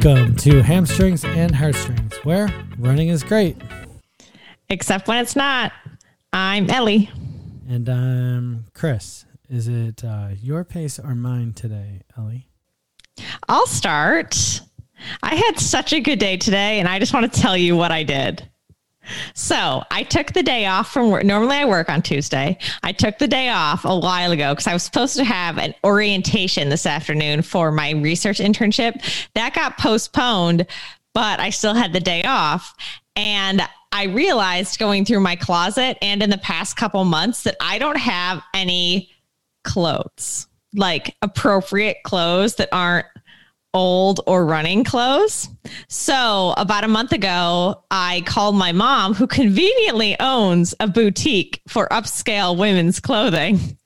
Welcome to Hamstrings and Heartstrings, where running is great. Except when it's not. I'm Ellie. And I'm Chris. Is it uh, your pace or mine today, Ellie? I'll start. I had such a good day today, and I just want to tell you what I did. So I took the day off from work. Normally I work on Tuesday. I took the day off a while ago because I was supposed to have an orientation this afternoon for my research internship. That got postponed, but I still had the day off. And I realized going through my closet and in the past couple months that I don't have any clothes, like appropriate clothes that aren't old or running clothes. So, about a month ago, I called my mom, who conveniently owns a boutique for upscale women's clothing.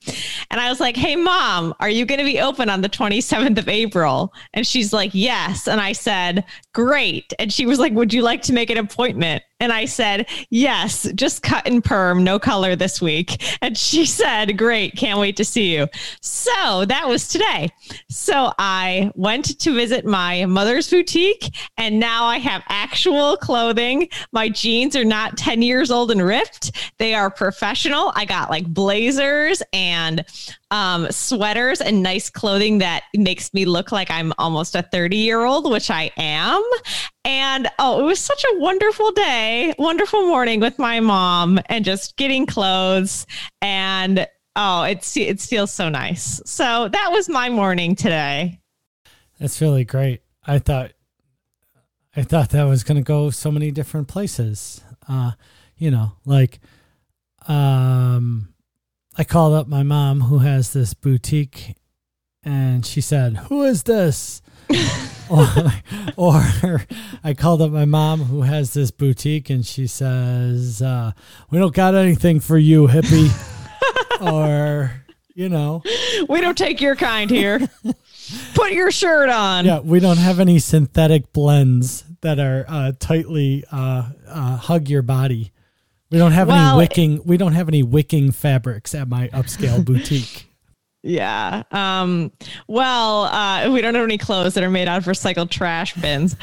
And I was like, Hey, mom, are you going to be open on the 27th of April? And she's like, Yes. And I said, Great. And she was like, Would you like to make an appointment? And I said, Yes, just cut and perm, no color this week. And she said, Great, can't wait to see you. So that was today. So I went to visit my mother's boutique, and now I have actual clothing. My jeans are not 10 years old and ripped, they are professional. I got like blazers and um, sweaters and nice clothing that makes me look like I'm almost a 30 year old, which I am. And oh, it was such a wonderful day, wonderful morning with my mom and just getting clothes. And oh, it's, it feels so nice. So that was my morning today. That's really great. I thought, I thought that was going to go so many different places. Uh, you know, like, um, I called up my mom who has this boutique and she said, Who is this? or, or I called up my mom who has this boutique and she says, uh, We don't got anything for you, hippie. or, you know, we don't take your kind here. Put your shirt on. Yeah, we don't have any synthetic blends that are uh, tightly uh, uh hug your body. We don't have well, any wicking. We don't have any wicking fabrics at my upscale boutique. Yeah. Um, well, uh, we don't have any clothes that are made out of recycled trash bins.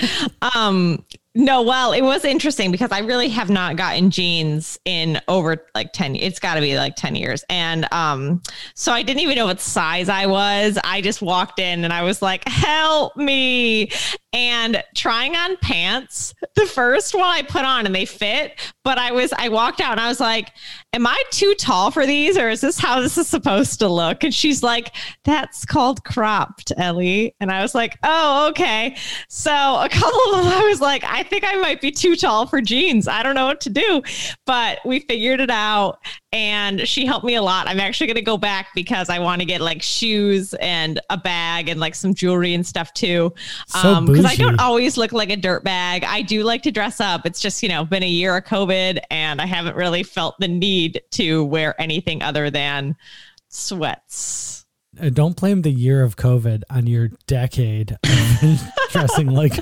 um, no, well, it was interesting because I really have not gotten jeans in over like 10 it's got to be like 10 years. And um so I didn't even know what size I was. I just walked in and I was like, "Help me." And trying on pants, the first one I put on and they fit, but I was I walked out and I was like, "Am I too tall for these or is this how this is supposed to look?" And she's like, "That's called cropped, Ellie." And I was like, "Oh, okay." So a couple of them I was like, I think I might be too tall for jeans. I don't know what to do, but we figured it out and she helped me a lot. I'm actually going to go back because I want to get like shoes and a bag and like some jewelry and stuff too. So um, because I don't always look like a dirt bag. I do like to dress up. It's just, you know, been a year of COVID and I haven't really felt the need to wear anything other than sweats. Uh, don't blame the year of COVID on your decade of dressing like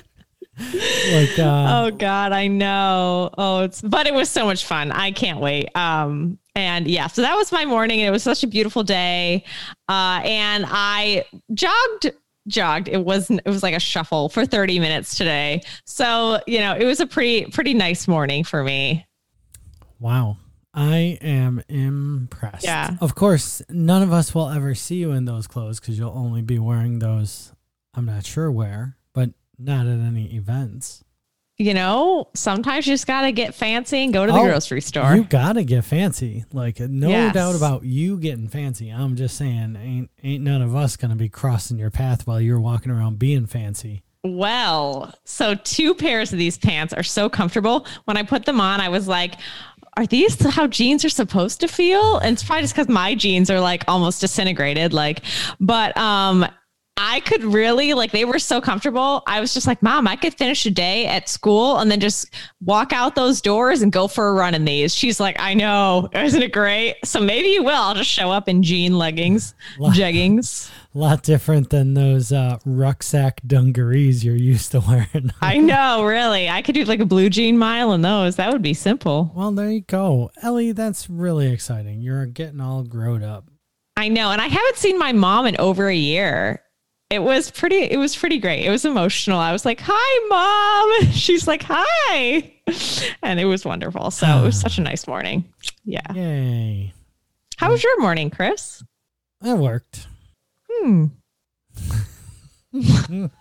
like uh, oh god i know oh it's but it was so much fun i can't wait um and yeah so that was my morning and it was such a beautiful day. Uh and i jogged jogged. It wasn't it was like a shuffle for 30 minutes today. So you know it was a pretty pretty nice morning for me. Wow. I am impressed. Yeah. Of course none of us will ever see you in those clothes because you'll only be wearing those i'm not sure where but not at any events. You know, sometimes you just got to get fancy and go to the oh, grocery store. You got to get fancy. Like no yes. doubt about you getting fancy. I'm just saying ain't ain't none of us going to be crossing your path while you're walking around being fancy. Well, so two pairs of these pants are so comfortable. When I put them on, I was like, are these how jeans are supposed to feel? And it's probably just because my jeans are like almost disintegrated. Like, but um, I could really like they were so comfortable. I was just like, Mom, I could finish a day at school and then just walk out those doors and go for a run in these. She's like, I know, isn't it great? So maybe you will. I'll just show up in jean leggings, lot, jeggings. A lot different than those uh, rucksack dungarees you're used to wearing. I know, really. I could do like a blue jean mile in those. That would be simple. Well, there you go, Ellie. That's really exciting. You're getting all grown up. I know, and I haven't seen my mom in over a year it was pretty it was pretty great. It was emotional. I was like hi mom. She's like hi. And it was wonderful. So it was such a nice morning. Yeah. Yay. how was your morning chris? That worked. hmm. I don't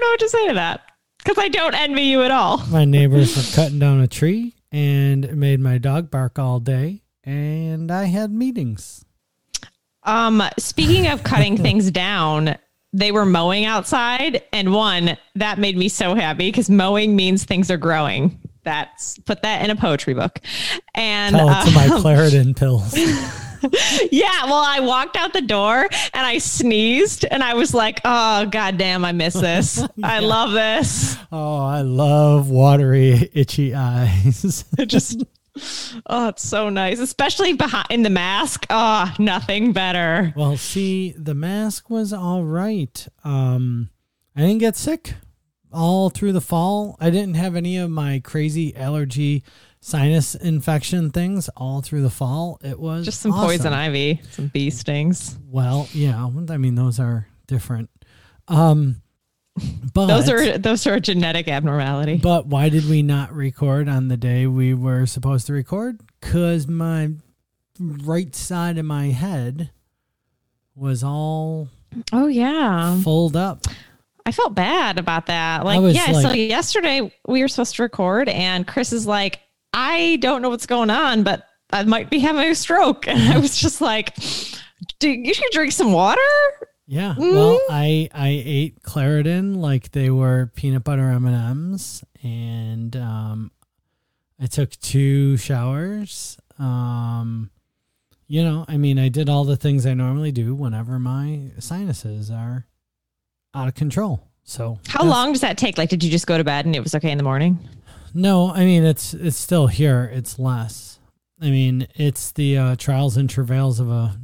know what to say to that because i don't envy you at all. My neighbors were cutting down a tree and made my dog bark all day. And I had meetings. Um, speaking of cutting things down, they were mowing outside, and one that made me so happy because mowing means things are growing. That's put that in a poetry book. And Tell it to my um, Claritin pills. yeah, well, I walked out the door and I sneezed, and I was like, "Oh goddamn, I miss this. I love this." Oh, I love watery, itchy eyes. Just. Oh, it's so nice, especially behind in the mask. Oh, nothing better. well, see, the mask was all right. Um, I didn't get sick all through the fall. I didn't have any of my crazy allergy sinus infection things all through the fall. It was Just some awesome. poison ivy, some bee stings. Well, yeah, I mean those are different. Um, but Those are those are a genetic abnormality. But why did we not record on the day we were supposed to record? Cause my right side of my head was all Oh yeah, fulled up. I felt bad about that. Like, yeah, so yesterday we were supposed to record, and Chris is like, I don't know what's going on, but I might be having a stroke, and I was just like, Dude, you should drink some water. Yeah. Mm. Well, I I ate Claritin like they were peanut butter M and M's, and um, I took two showers. Um, you know, I mean, I did all the things I normally do whenever my sinuses are out of control. So How long does that take? Like, did you just go to bed and it was okay in the morning? No, I mean it's it's still here. It's less. I mean, it's the uh, trials and travails of a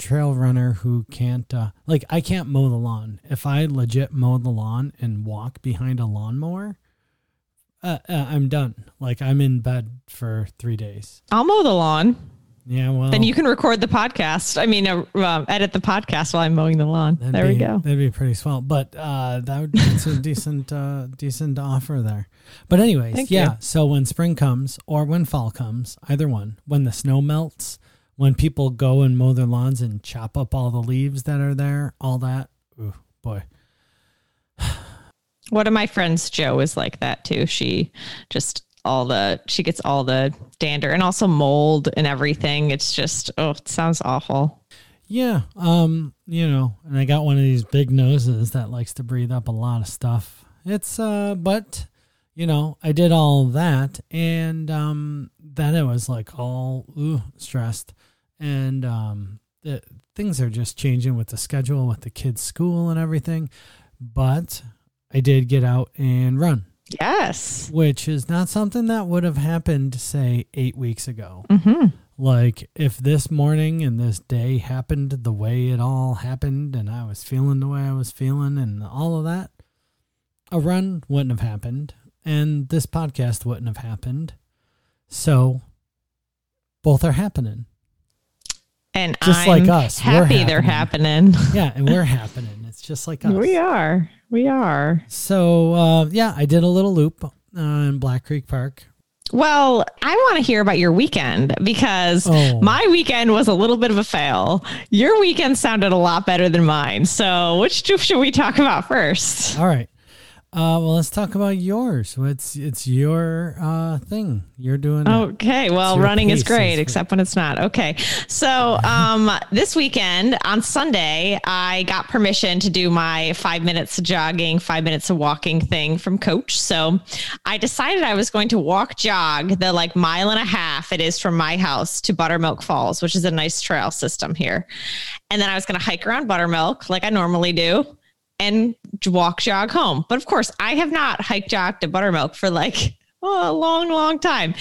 trail runner who can't uh, like I can't mow the lawn. If I legit mow the lawn and walk behind a lawnmower, uh, uh, I'm done. Like I'm in bed for three days. I'll mow the lawn. Yeah, well, Then you can record the podcast. I mean, uh, um, edit the podcast while I'm mowing the lawn. There we go. That'd be pretty swell. But uh, that would it's a decent uh, decent offer there. But anyways, Thank yeah. you. So when spring comes or when fall comes, either one, when the snow melts, when people go and mow their lawns and chop up all the leaves that are there, all that. Ooh, boy. One of my friends, Joe, is like that too. She just all the she gets all the dander and also mold and everything. It's just oh, it sounds awful. Yeah. Um, you know, and I got one of these big noses that likes to breathe up a lot of stuff. It's uh but you know, I did all that and um then it was like all ooh, stressed and um the things are just changing with the schedule with the kids school and everything. But I did get out and run, Yes. which is not something that would have happened say 8 weeks ago. hmm Like if this morning and this day happened the way it all happened and I was feeling the way I was feeling and all of that, a run wouldn't have happened and this podcast wouldn't have happened. So both are happening. And Just I'm like us, we're happy they're happening. Yeah, and we're happening. It's just like us. we are. We are. So uh, yeah, I did a little loop uh, in Black Creek Park. Well, I want to hear about your weekend because Oh. my weekend was a little bit of a fail. Your weekend sounded a lot better than mine. So, which should we talk about first? All right. Uh, well, let's talk about yours. It's it's your uh, thing. You're doing. Okay, well, running is great, except when it's not. Okay, so um, this weekend on Sunday, I got permission to do my five minutes of jogging, five minutes of walking thing from Coach. So I decided I was going to walk jog the like mile and a half it is from my house to Buttermilk Falls, which is a nice trail system here. And then I was going to hike around Buttermilk like I normally do and walk jog home. But of course, I have not hike jogged to Buttermilk for like oh, a long, long time.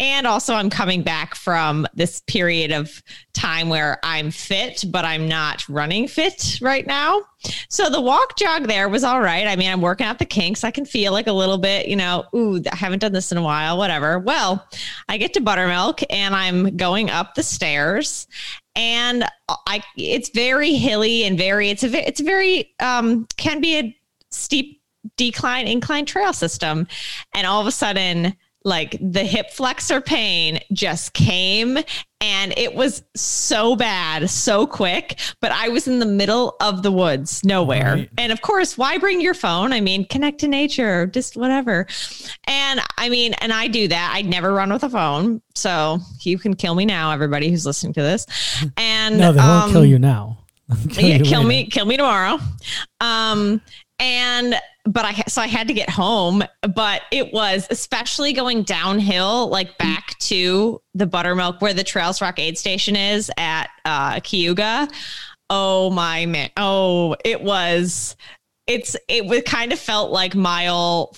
And also, I'm coming back from this period of time where I'm fit, but I'm not running fit right now. So the walk jog there was all right. I mean, I'm working out the kinks. I can feel like a little bit, you know, ooh, I haven't done this in a while, whatever. Well, I get to Buttermilk and I'm going up the stairs and I it's very hilly and very it's a it's very um can be a steep decline incline trail system, and all of a sudden like the hip flexor pain just came and it was so bad so quick but i was in the middle of the woods nowhere. Right. and of course why bring your phone? I mean connect to nature just whatever. And i mean and i do that. I never run with a phone so you can kill me now everybody who's listening to this. And no they won't um, kill you now. Kill yeah you kill later. me kill me tomorrow. Um and but I so I had to get home, but it was especially going downhill, like back to the buttermilk where the Trails Roc aid station is at uh Cayuga. Oh my man. Oh, it was it's it was kind of felt like mile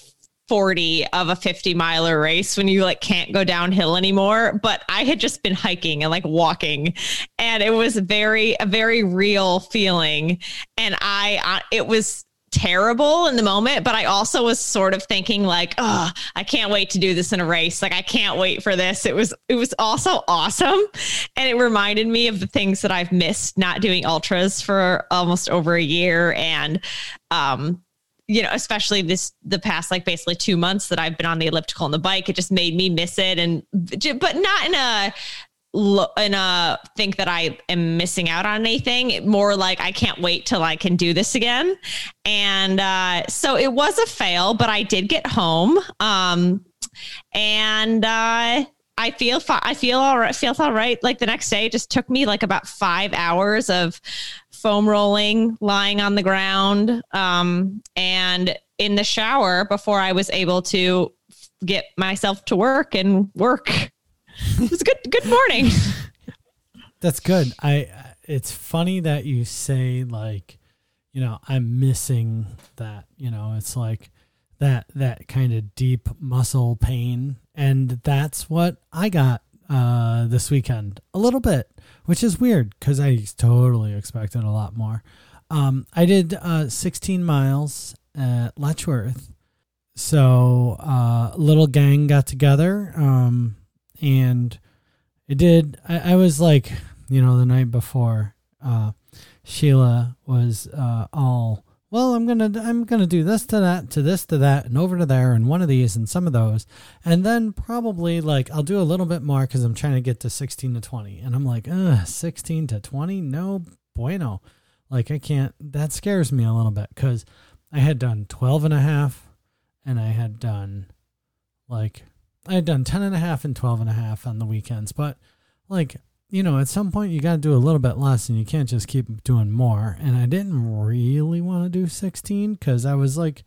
40 of a 50 miler race when you like can't go downhill anymore but i had just been hiking and like walking and it was very a very real feeling and I it was terrible in the moment, but I also was sort of thinking like, oh, I can't wait to do this in a race. Like I can't wait for this. It was it was also awesome. And it reminded me of the things that I've missed not doing ultras for almost over a year. And um, you know, especially this the past like basically two months that I've been on the elliptical and the bike, it just made me miss it. And but not in a and uh think that I am missing out on anything. More like I can't wait till I can do this again. And uh, so it was a fail, but I did get home. Um, and uh, I feel fi- I feel all right. Feels all right. Like the next day, just took me like about five hours of foam rolling, lying on the ground, um, and in the shower before I was able to get myself to work and work it was good. Good morning. That's good. I. It's funny that you say like, you know, I'm missing that. You know, it's like that that kind of deep muscle pain, and that's what I got uh, this weekend a little bit, which is weird because I totally expected a lot more. Um, I did uh, 16 miles at Letchworth. So uh, little gang got together. Um, and it did. I, I was like, you know, the night before, uh, Sheila was uh, all well. I'm gonna I'm gonna do this to that to this to that and over to there and one of these and some of those, and then probably like I'll do a little bit more because I'm trying to get to 16 to 20, and I'm like, Ugh, 16 to 20, no bueno. Like I can't. That scares me a little bit because I had done 12 and a half, and I had done like I had done 10 and a half and 12 and a half on the weekends, but like, you know, at some point you got to do a little bit less and you can't just keep doing more. And I didn't really want to do 16 because I was like,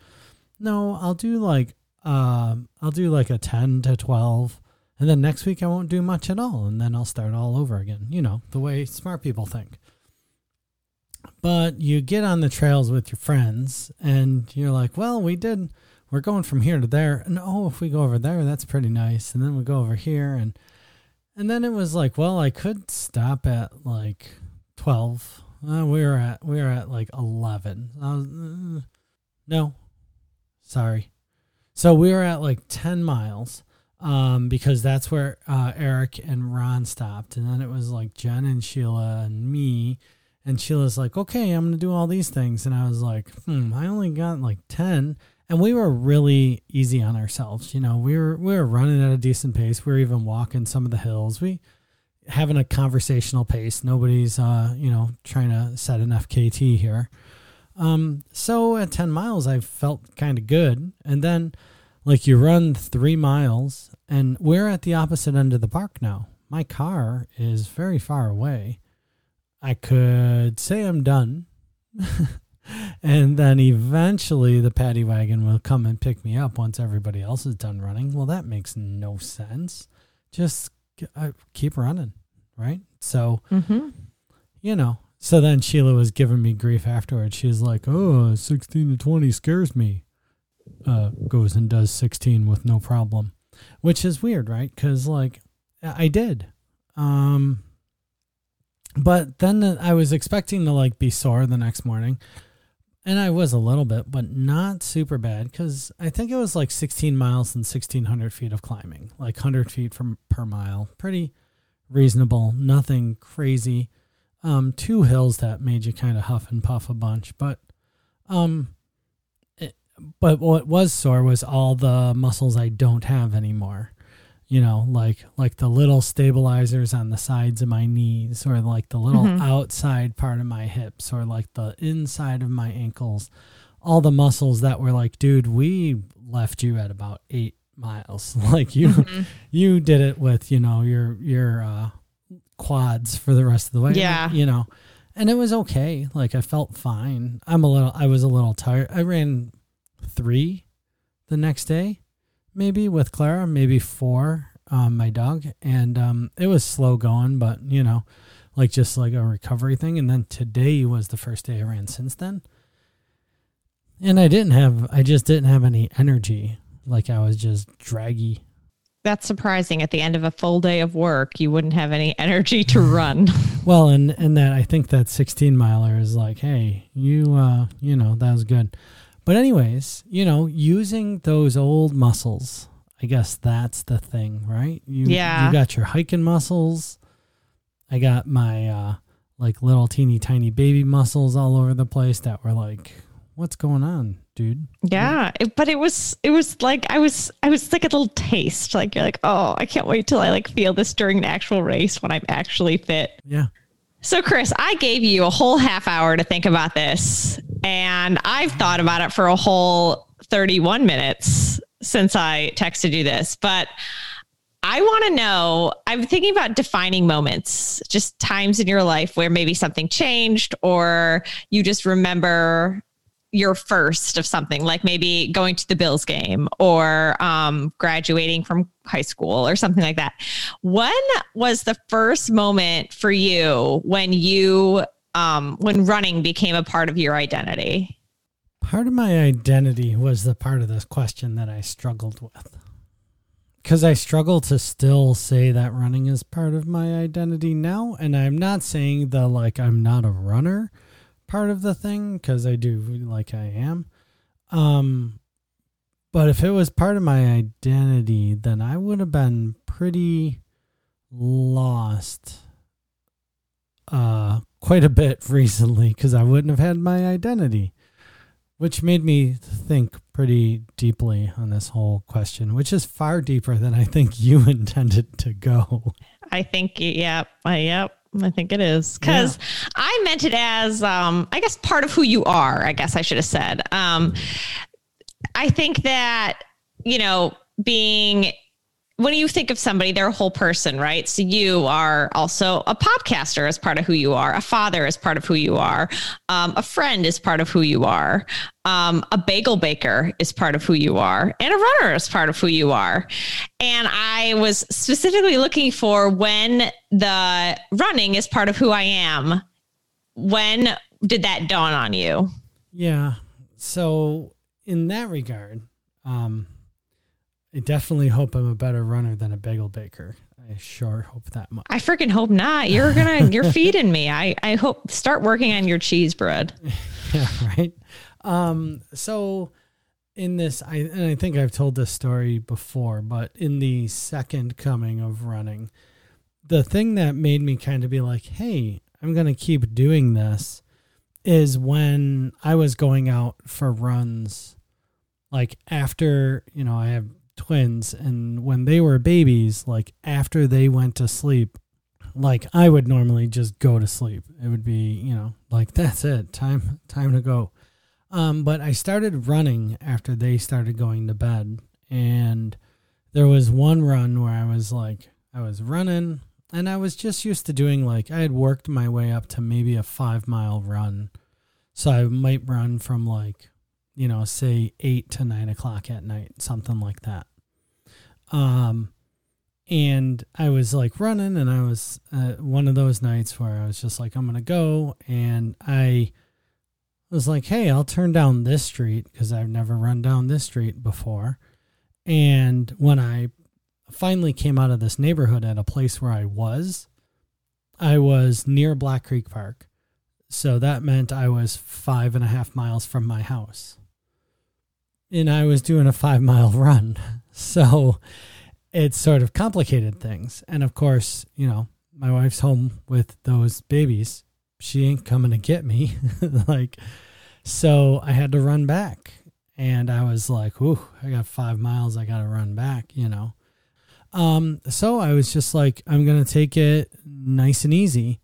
no, I'll do like, um, I'll do like a 10 to 12. And then next week I won't do much at all. And then I'll start all over again, you know, the way smart people think. But you get on the trails with your friends and you're like, well, we did we're going from here to there. And oh, if we go over there, that's pretty nice. And then we go over here and and then it was like, well, I could stop at like 12. Uh, we were at we were at like 11. Was, uh, no. Sorry. So we were at like 10 miles um, because that's where uh, Eric and Ron stopped. And then it was like Jen and Sheila and me. And Sheila's like, okay, I'm to do all these things. And I was like, hmm, I only got like 10 and we were really easy on ourselves. You know, we were we were running at a decent pace. We were even walking some of the hills. We having a conversational pace. Nobody's uh, you know, trying to set an FKT here. Um, so at 10 miles I felt kind of good. And then like you run 3 miles and we're at the opposite end of the park now. My car is very far away. I could say I'm done. and then eventually the paddy wagon will come and pick me up once everybody else is done running. Well, that makes no sense. Just uh, keep running, right? So, mm-hmm. you know. So then Sheila was giving me grief afterwards. She was like, "Oh, 16 to 20 scares me." Uh, goes and does 16 with no problem, which is weird, right? Because like I did. Um, but then I was expecting to like be sore the next morning and I was a little bit, but not super bad because I think it was like 16 miles and 1600 feet of climbing, like 100 feet from per mile. Pretty reasonable, nothing crazy. um, two hills that made you kind of huff and puff a bunch, but um, it, but what was sore was all the muscles I don't have anymore. You know, like like the little stabilizers on the sides of my knees, or like the little Mhm. outside part of my hips, or like the inside of my ankles. All the muscles that were like, dude, we left you at about eight miles. Like you, Mhm. you did it with you know your your uh, quads for the rest of the way. Yeah. you know, and it was okay. Like I felt fine. I'm a little. I was a little tired. I ran three the next day, maybe with Clara, maybe four. Um, my dog, and um, it was slow going, but you know, like just like a recovery thing. And then today was the first day I ran since then, and I didn't have. I just didn't have any energy. Like I was just draggy. That's surprising. At the end of a full day of work, you wouldn't have any energy to run. Well, and and that I think that 16 miler is like, hey, you uh, you know, that was good. But anyways, you know, using those old muscles, I guess that's the thing, right? You Yeah. you got your hiking muscles. I got my uh like little teeny tiny baby muscles all over the place that were like, what's going on, dude? Yeah, it, but it was it was like I was I was like a little taste. Like you're like, oh, I can't wait till I like feel this during an actual race when I'm actually fit. Yeah. So Chris, I gave you a whole half hour to think about this, and I've thought about it for a whole 31 minutes since I texted you this, but I want to know. I'm thinking about defining moments, just times in your life where maybe something changed or you just remember your first of something, like maybe going to the Bills game or um, graduating from high school or something like that. When was the first moment for you when you, um, when running became a part of your identity? Part of my identity was the part of this question that I struggled with. Because I struggle to still say that running is part of my identity now. And I'm not saying the like I'm not a runner part of the thing, because I do like I am. Um, but if it was part of my identity, then I would have been pretty lost uh quite a bit recently because I wouldn't have had my identity which made me think pretty deeply on this whole question, which is far deeper than I think you intended to go. I think, yep, uh, yep. I think it is because I meant it as, um, I guess, part of who you are. I guess I should have said. Um, I think that you know, being when you think of somebody, they're a whole person, right? So you are also a podcaster as part of who you are, a father as part of who you are, um, a friend is part of who you are, um, a bagel baker is part of who you are, and a runner is part of who you are. And I was specifically looking for when the running is part of who I am. When did that dawn on you? Yeah. So in that regard, um, I definitely hope I'm a better runner than a bagel baker. I sure hope that much. I freaking hope not. You're gonna you're feeding me. I I hope start working on your cheese bread. yeah, right. Um, so in this, I and I think I've told this story before, but in the second coming of running, the thing that made me kind of be like, "Hey, I'm gonna keep doing this," is when I was going out for runs, like after you know I have twins, and when they were babies, like after they went to sleep, like I would normally just go to sleep. It would be, you know, like that's it, time time to go. Um, but I started running after they started going to bed, and there was one run where I was like, I was running, and I was just used to doing like I had worked my way up to maybe a five mile run, so I might run from like, you know, say eight to nine o'clock at night, something like that. Um, and I was like running, and I was uh, one of those nights where I was just like, I'm gonna go, and I was like, hey, I'll turn down this street because I've never run down this street before. And when I finally came out of this neighborhood at a place where I was, I was near Black Creek Park. So that meant I was five and a half miles from my house. And I was doing a five mile run. So it sort of complicated things. And of course, you know, my wife's home with those babies she ain't coming to get me. like, so I had to run back. And I was like, ooh, I got five miles. I got to run back, you know. Um, so I was just like, I'm going to take it nice and easy,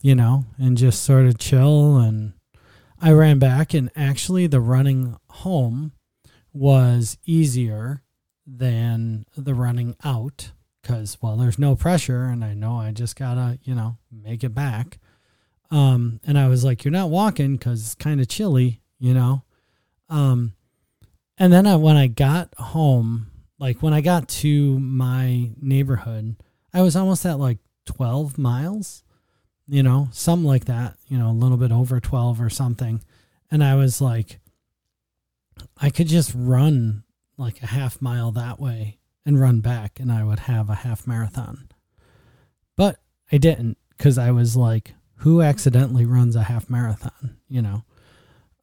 you know, and just sort of chill. And I ran back, and actually, the running home was easier than the running out because, well, there's no pressure, and I know I just got to, you know, make it back. Um, and I was like, "You're not walking because it's kind of chilly, you know." Um, and then I, when I got home, like when I got to my neighborhood, I was almost at like 12 miles, you know, something like that, you know, a little bit over 12 or something. And I was like, I could just run like a half mile that way and run back, and I would have a half marathon. But I didn't because I was like, who accidentally runs a half marathon, you know?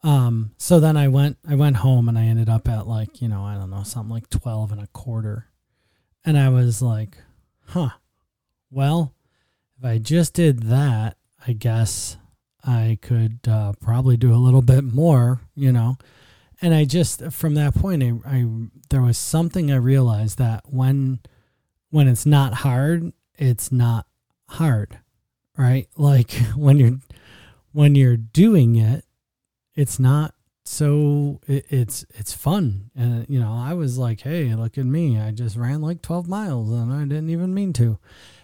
Um, so then I went, I went home and I ended up at like, you know, I don't know, something like 12 and a quarter. And I was like, huh, well, if I just did that, I guess I could uh, probably do a little bit more, you know? And I just, from that point, I, I, there was something I realized that when, when it's not hard, it's not hard right? Like when you're when you're doing it, it's not so it, it's it's fun. And you know i was like hey look at me. I just ran like 12 miles and i didn't even mean to.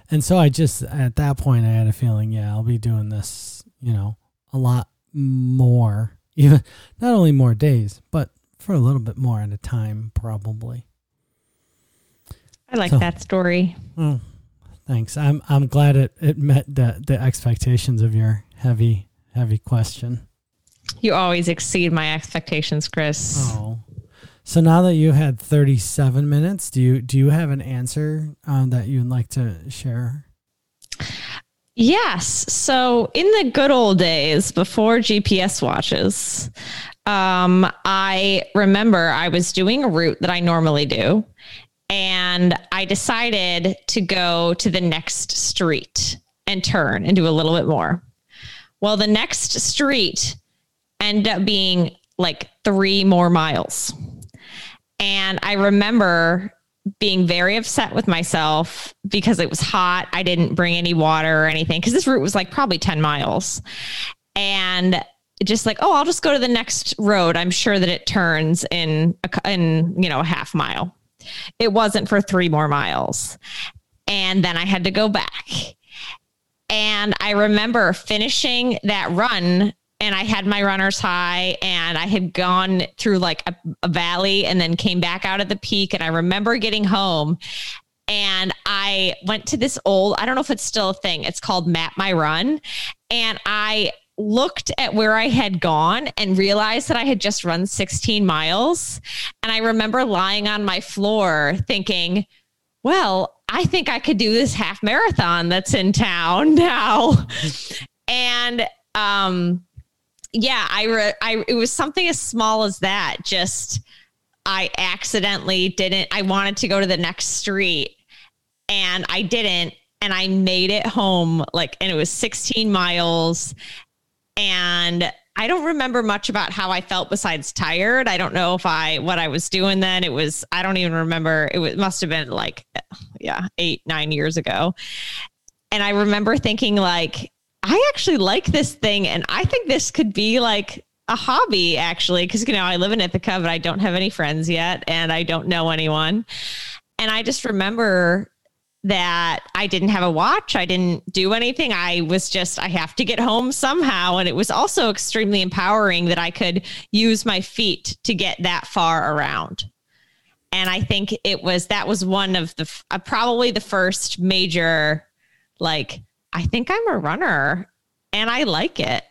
And so i just at that point i had a feeling yeah i'll be doing this you know a lot more even not only more days but for a little bit more at a time probably i like so, that story well Thanks. I'm I'm glad it, it met the the expectations of your heavy heavy question. You always exceed my expectations, Chris. Oh. So now that you had 37 minutes, do you do you have an answer um, that you'd like to share? Yes. So in the good old days before GPS watches, um, I remember I was doing a route that I normally do, and I decided to go to the next street and turn and do a little bit more. Well, the next street ended up being like three more miles. And I remember being very upset with myself because it was hot. I didn't bring any water or anything because this route was like probably 10 miles. And just like, oh, I'll just go to the next road. I'm sure that it turns in a, in, you know, a half mile. It wasn't for three more miles. And then I had to go back. And I remember finishing that run and I had my runner's high and I had gone through like a, a, valley and then came back out at the peak. And I remember getting home and I went to this old, I don't know if it's still a thing, it's called Map My Run. And I looked at where I had gone and realized that I had just run 16 miles. And I remember lying on my floor thinking, well, I think I could do this half marathon that's in town now. and um yeah, I, re- I it was something as small as that. Just I accidentally didn't I wanted to go to the next street and I didn't and I made it home like and it was 16 miles and I don't remember much about how I felt besides tired. I don't know if I what I was doing then. It was I don't even remember. It was must have been like yeah, 8 9 years ago. And I remember thinking like I actually like this thing and I think this could be like a hobby actually because you know I live in Ithaca but I don't have any friends yet and I don't know anyone. And I just remember that I didn't have a watch. I didn't do anything. I was just, I have to get home somehow. And it was also extremely empowering that I could use my feet to get that far around. And I think it was, that was one of the, uh, probably the first major, like, I think I'm a runner and I like it.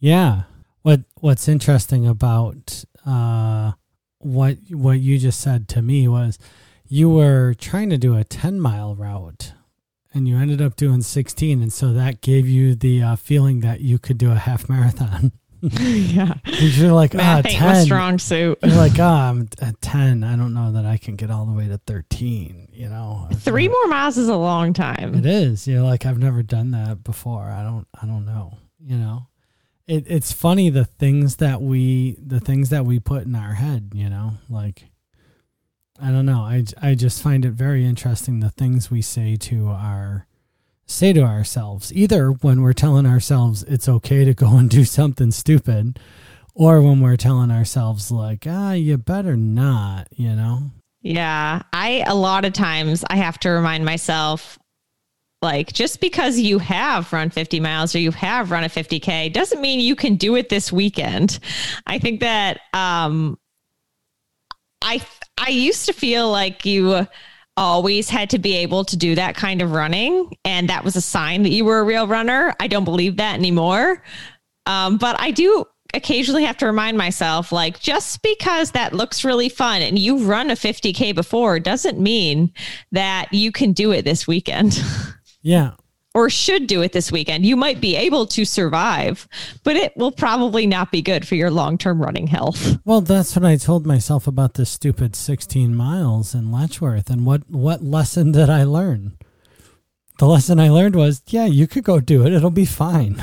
Yeah. What, what's interesting about, uh, what, what you just said to me was, you were trying to do a 10 mile route and you ended up doing 16 and so that gave you the uh, feeling that you could do a half marathon yeah. you're like, ah, Math ain't my 10. strong suit. You're like, ah, I'm at 10. I don't know that I can get all the way to 13, you know? Three more miles is a long time. It is. You're like, I've never done that before. I don't, I don't know, you know? It, it's funny the things that we the things that we put in our head you know like i don't know i, I just find it very interesting the things we say to our say to ourselves either when we're telling ourselves it's okay to go and do something stupid or when we're telling ourselves like ah you better not you know Yeah. I, a lot of times, I have to remind myself, like, just because you have run 50 miles or you have run a 50K doesn't mean you can do it this weekend. I think that, um, I, I used to feel like you always had to be able to do that kind of running. And that was a sign that you were a real runner. I don't believe that anymore. Um, but I do occasionally have to remind myself like just because that looks really fun and you've run a 50k before doesn't mean that you can do it this weekend yeah or should do it this weekend you might be able to survive but it will probably not be good for your long-term running health Well, that's what I told myself about this stupid 16 miles in Letchworth. And what, what lesson did I learn? The lesson I learned was, yeah, you could go do it. It'll be fine.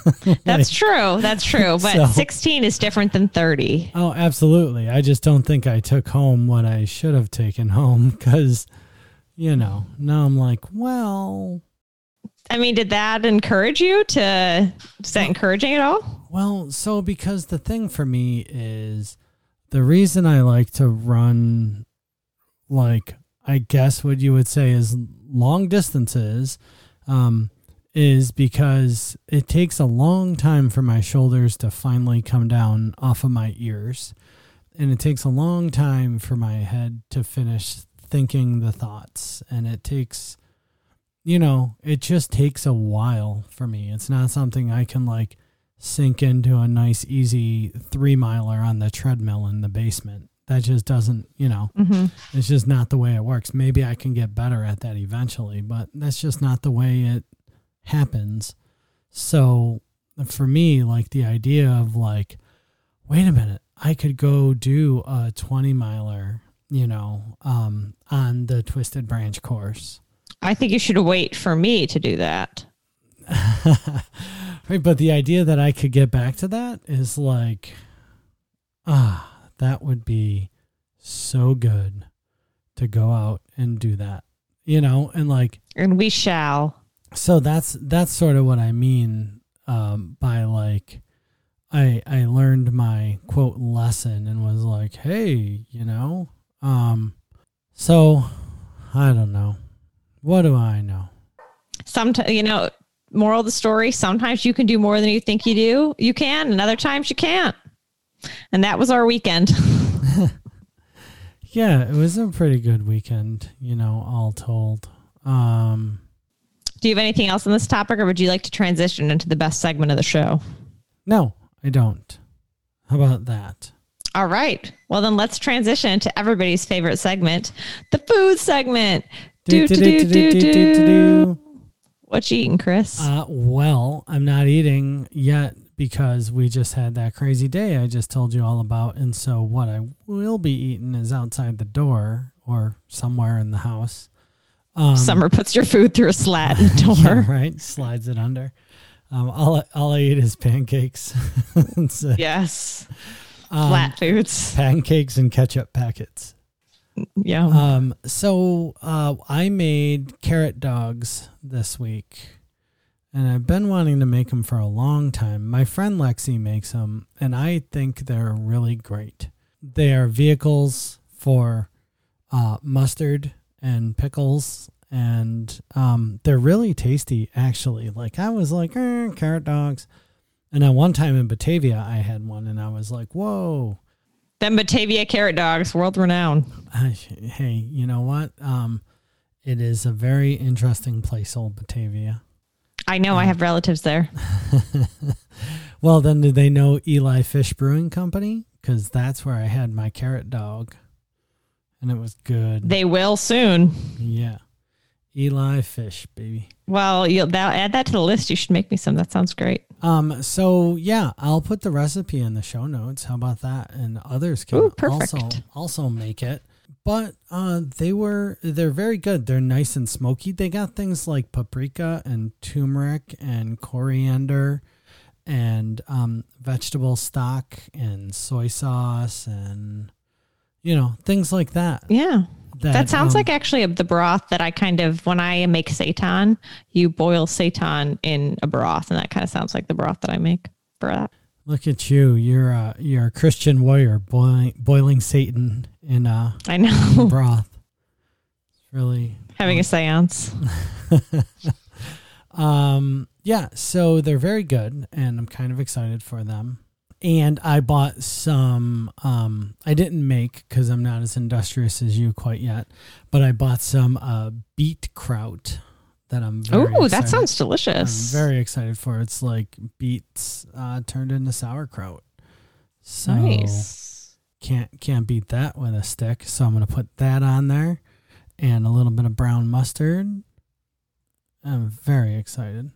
that's true that's true but So- 16 is different than 30 Oh, absolutely. I just don't think I took home what I should have taken home because, you know, now I'm like, well, i mean did that encourage you to is that encouraging at all Well, so because the thing for me is the reason I like to run, like, I guess what you would say is long distances, um, is because it takes a long time for my shoulders to finally come down off of my ears. And it takes a long time for my head to finish thinking the thoughts. And it takes, you know, it just takes a while for me. It's not something I can, like, sink into a nice easy three miler on the treadmill in the basement that just doesn't you know mm-hmm. it's just not the way it works maybe i can get better at that eventually but that's just not the way it happens so for me like the idea of like wait a minute i could go do a 20 miler you know um on the twisted branch course i think you should wait for me to do that. Right, but the idea that I could get back to that is like, ah, that would be so good to go out and do that, you know, and like, and we shall. so that's that's sort of what I mean um, by like, I I learned my quote lesson and was like, hey, you know, um, so I don't know, what do I know? sometimes you know moral of the story sometimes you can do more than you think you do you can and other times you can't and that was our weekend Yeah, it was a pretty good weekend, you know, all told. Um, do you have anything else on this topic or would you like to transition into the best segment of the show no, I don't. How about that? all right well then let's transition to everybody's favorite segment the food segment do, do, do, do, do, do. what you eating chris Uh, well, I'm not eating yet because we just had that crazy day I just told you all about. And so, what I will be eating is outside the door or somewhere in the house. Um, summer puts your food through a slat in the door yeah, right? Slides it under. Um, all, all I eat is pancakes. So, yes um, flat foods pancakes and ketchup packets. Yeah Um, so uh, I made carrot dogs this week, and I've been wanting to make them for a long time. My friend Lexi makes them, and I think they're really great. They are vehicles for uh, mustard and pickles, and um, they're really tasty. Actually, like I was like "Eh, carrot dogs, and then one time in Batavia, I had one, and I was like, whoa. Them Batavia carrot dogs, world renowned. Hey, you know what? Um, it is a very interesting place, old Batavia. I know I have relatives there. Well, then, do they know Eli Fish Brewing Company? Because that's where I had my carrot dog, and it was good. They will soon. yeah, Eli fish, baby. Well, you'll that, add that to the list. You should make me some. That sounds great. Um, so yeah, I'll put the recipe in the show notes. How about that? And others can Ooh, also also make it. But uh, they were they're very good. They're nice and smoky. They got things like paprika and turmeric and coriander and um, vegetable stock and soy sauce and you know things like that. Yeah. That, sounds um, like actually the broth that I kind of when I make seitan, you boil seitan in a broth, and that kind of sounds like the broth that I make for that. Look at you! You're a you're a Christian warrior boiling boiling Satan in a I know broth. It's really having a séance. um yeah, so they're very good, and I'm kind of excited for them. And I bought some. Um, I didn't make because I'm not as industrious as you quite yet, but I bought some uh, beet kraut that I'm. Very Oh, that excited- sounds delicious. I'm very excited for. It's like beets uh, turned into sauerkraut. So nice. can't can't beat that with a stick. So I'm gonna put that on there, and a little bit of brown mustard. I'm very excited.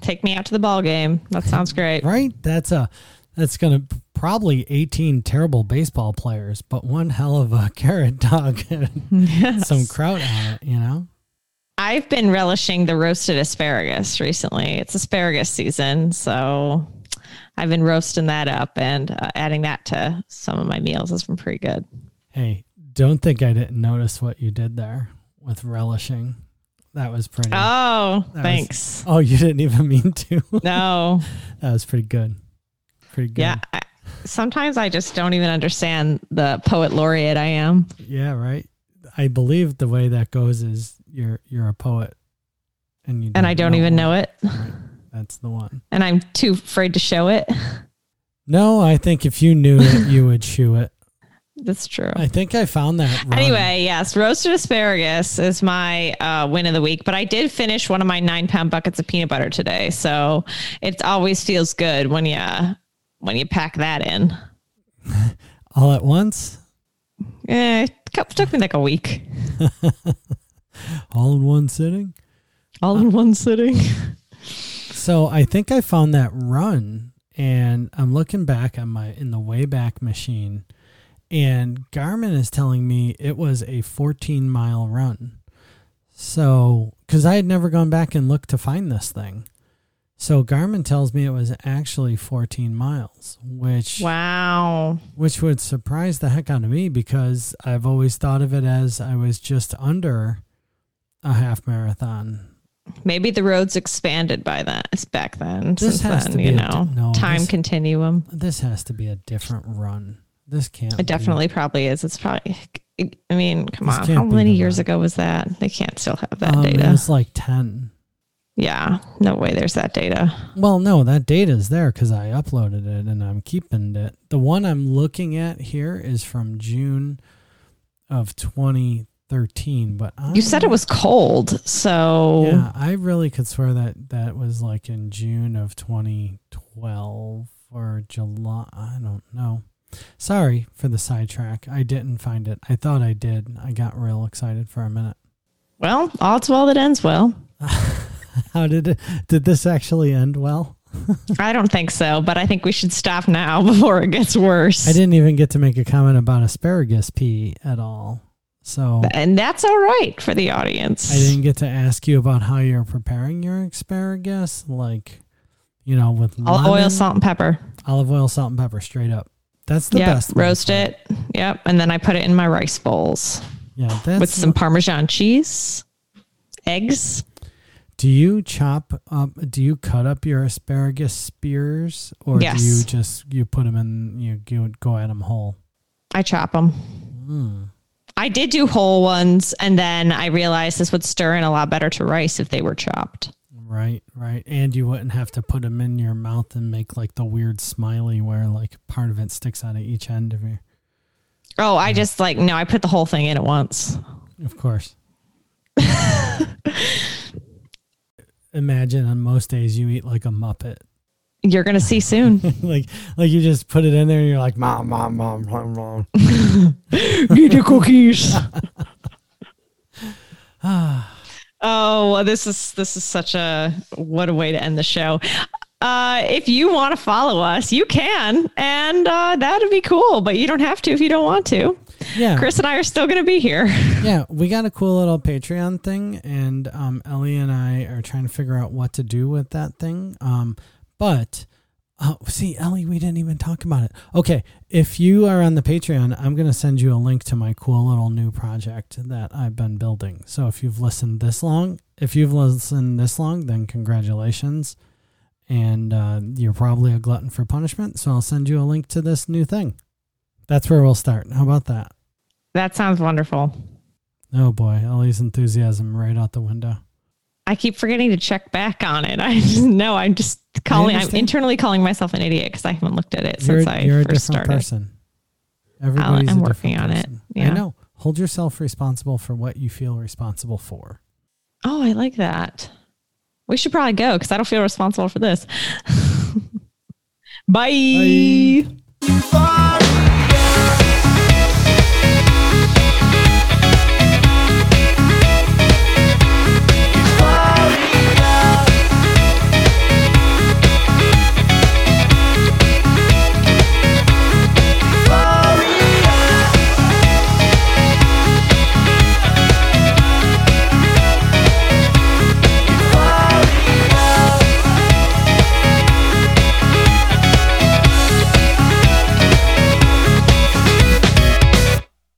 Take me out to the ball game. That sounds great. Right? That's a that's gonna probably 18 terrible baseball players, but one hell of a carrot dog and Yes. some kraut on it. You know. I've been relishing the roasted asparagus recently. It's asparagus season, so I've been roasting that up and uh, adding that to some of my meals has been pretty good. Hey, don't think I didn't notice what you did there with relishing. That was pretty. Oh, was- thanks. oh, you didn't even mean to. No, that was pretty good. Pretty good. yeah. I, sometimes I just don't even understand the poet laureate I am. Yeah, right. I believe the way that goes is you're you're a poet, and you And I don't even know it. Right. That's the one. And I'm too afraid to show it. No, I think if you knew it, you would chew it. That's true. I think I found that. Run. Anyway, yes, roasted asparagus is my uh, win of the week. But I did finish one of my nine pound buckets of peanut butter today, so it always feels good when you when you pack that in. all at once, Eh, it took me like a week, all in one sitting. all in one sitting. So I think I found that run, and I'm looking back on my in the Wayback Machine, and Garmin is telling me it was a 14 mile run. So, because I had never gone back and looked to find this thing, so Garmin tells me it was actually 14 miles, which Wow. which would surprise the heck out of me because I've always thought of it as I was just under a half marathon. Maybe the roads expanded by that back then. This has then, to be you a know, di- no, time this- continuum. This has to be a different run. This can't. It be- definitely probably is. It's probably. I mean, come This on. How many years run. ago was that? They can't still have that Um, It was like ten. Yeah, no way. There's that data. Well, no, that data is there because I uploaded it and I'm keeping it. The one I'm looking at here is from June of 2013. But I, You said it was cold, so Yeah, I really could swear that that was like in June of 2012 or July. I don't know. Sorry for the sidetrack. I didn't find it. I thought I did. I got real excited for a minute. well, all's well that ends well. How did it? Did this actually end well? I don't think so, but I think we should stop now before it gets worse. I didn't even get to make a comment about asparagus pea at all. So and that's all right for the audience. I didn't get to ask you about how you're preparing your asparagus, like you know, with Olive lemon, oil, salt, and pepper. olive oil, salt, and pepper, straight up. That's the yep, best. roast it. Yep, and then I put it in my rice bowls Yeah, that's with some Parmesan cheese, eggs. Do you chop up? Do you cut up your asparagus spears, or Yes. do you just you put them in? You, you go at them whole. I chop them. Mm. I did do whole ones, and then I realized this would stir in a lot better to rice if they were chopped. Right, right, and you wouldn't have to put them in your mouth and make like the weird smiley where like part of it sticks out of each end of your. Oh, I just like no, I put the whole thing in at once. Of course. Imagine on most days you eat like a muppet, You're gonna see soon. like like you just put it in there and you're like mom mom mom mom mom. Eat the cookies. Oh, this is this is such a what a way to end the show. Uh, if you want to follow us, you can, and uh, that'd be cool. But you don't have to if you don't want to. Yeah, Chris and I are still going to be here. yeah, we got a cool little Patreon thing, and um, Ellie and I are trying to figure out what to do with that thing. Um, but uh, see, Ellie, we didn't even talk about it. Okay, if you are on the Patreon, I'm going to send you a link to my cool little new project that I've been building. So if you've listened this long, if you've listened this long, then congratulations. And uh, you're probably a glutton for punishment. So I'll send you a link to this new thing. That's where we'll start. How about that? That sounds wonderful. Oh boy, Ellie's enthusiasm right out the window. I keep forgetting to check back on it. I just know I'm just calling. I'm internally calling myself an idiot because I haven't looked at it You're, since I you're a first different started. person. Everybody's I'm a working different on it. Yeah. I know. Hold yourself responsible for what you feel responsible for. Oh, I like that. We should probably go because I don't feel responsible for this. Bye. Bye. Far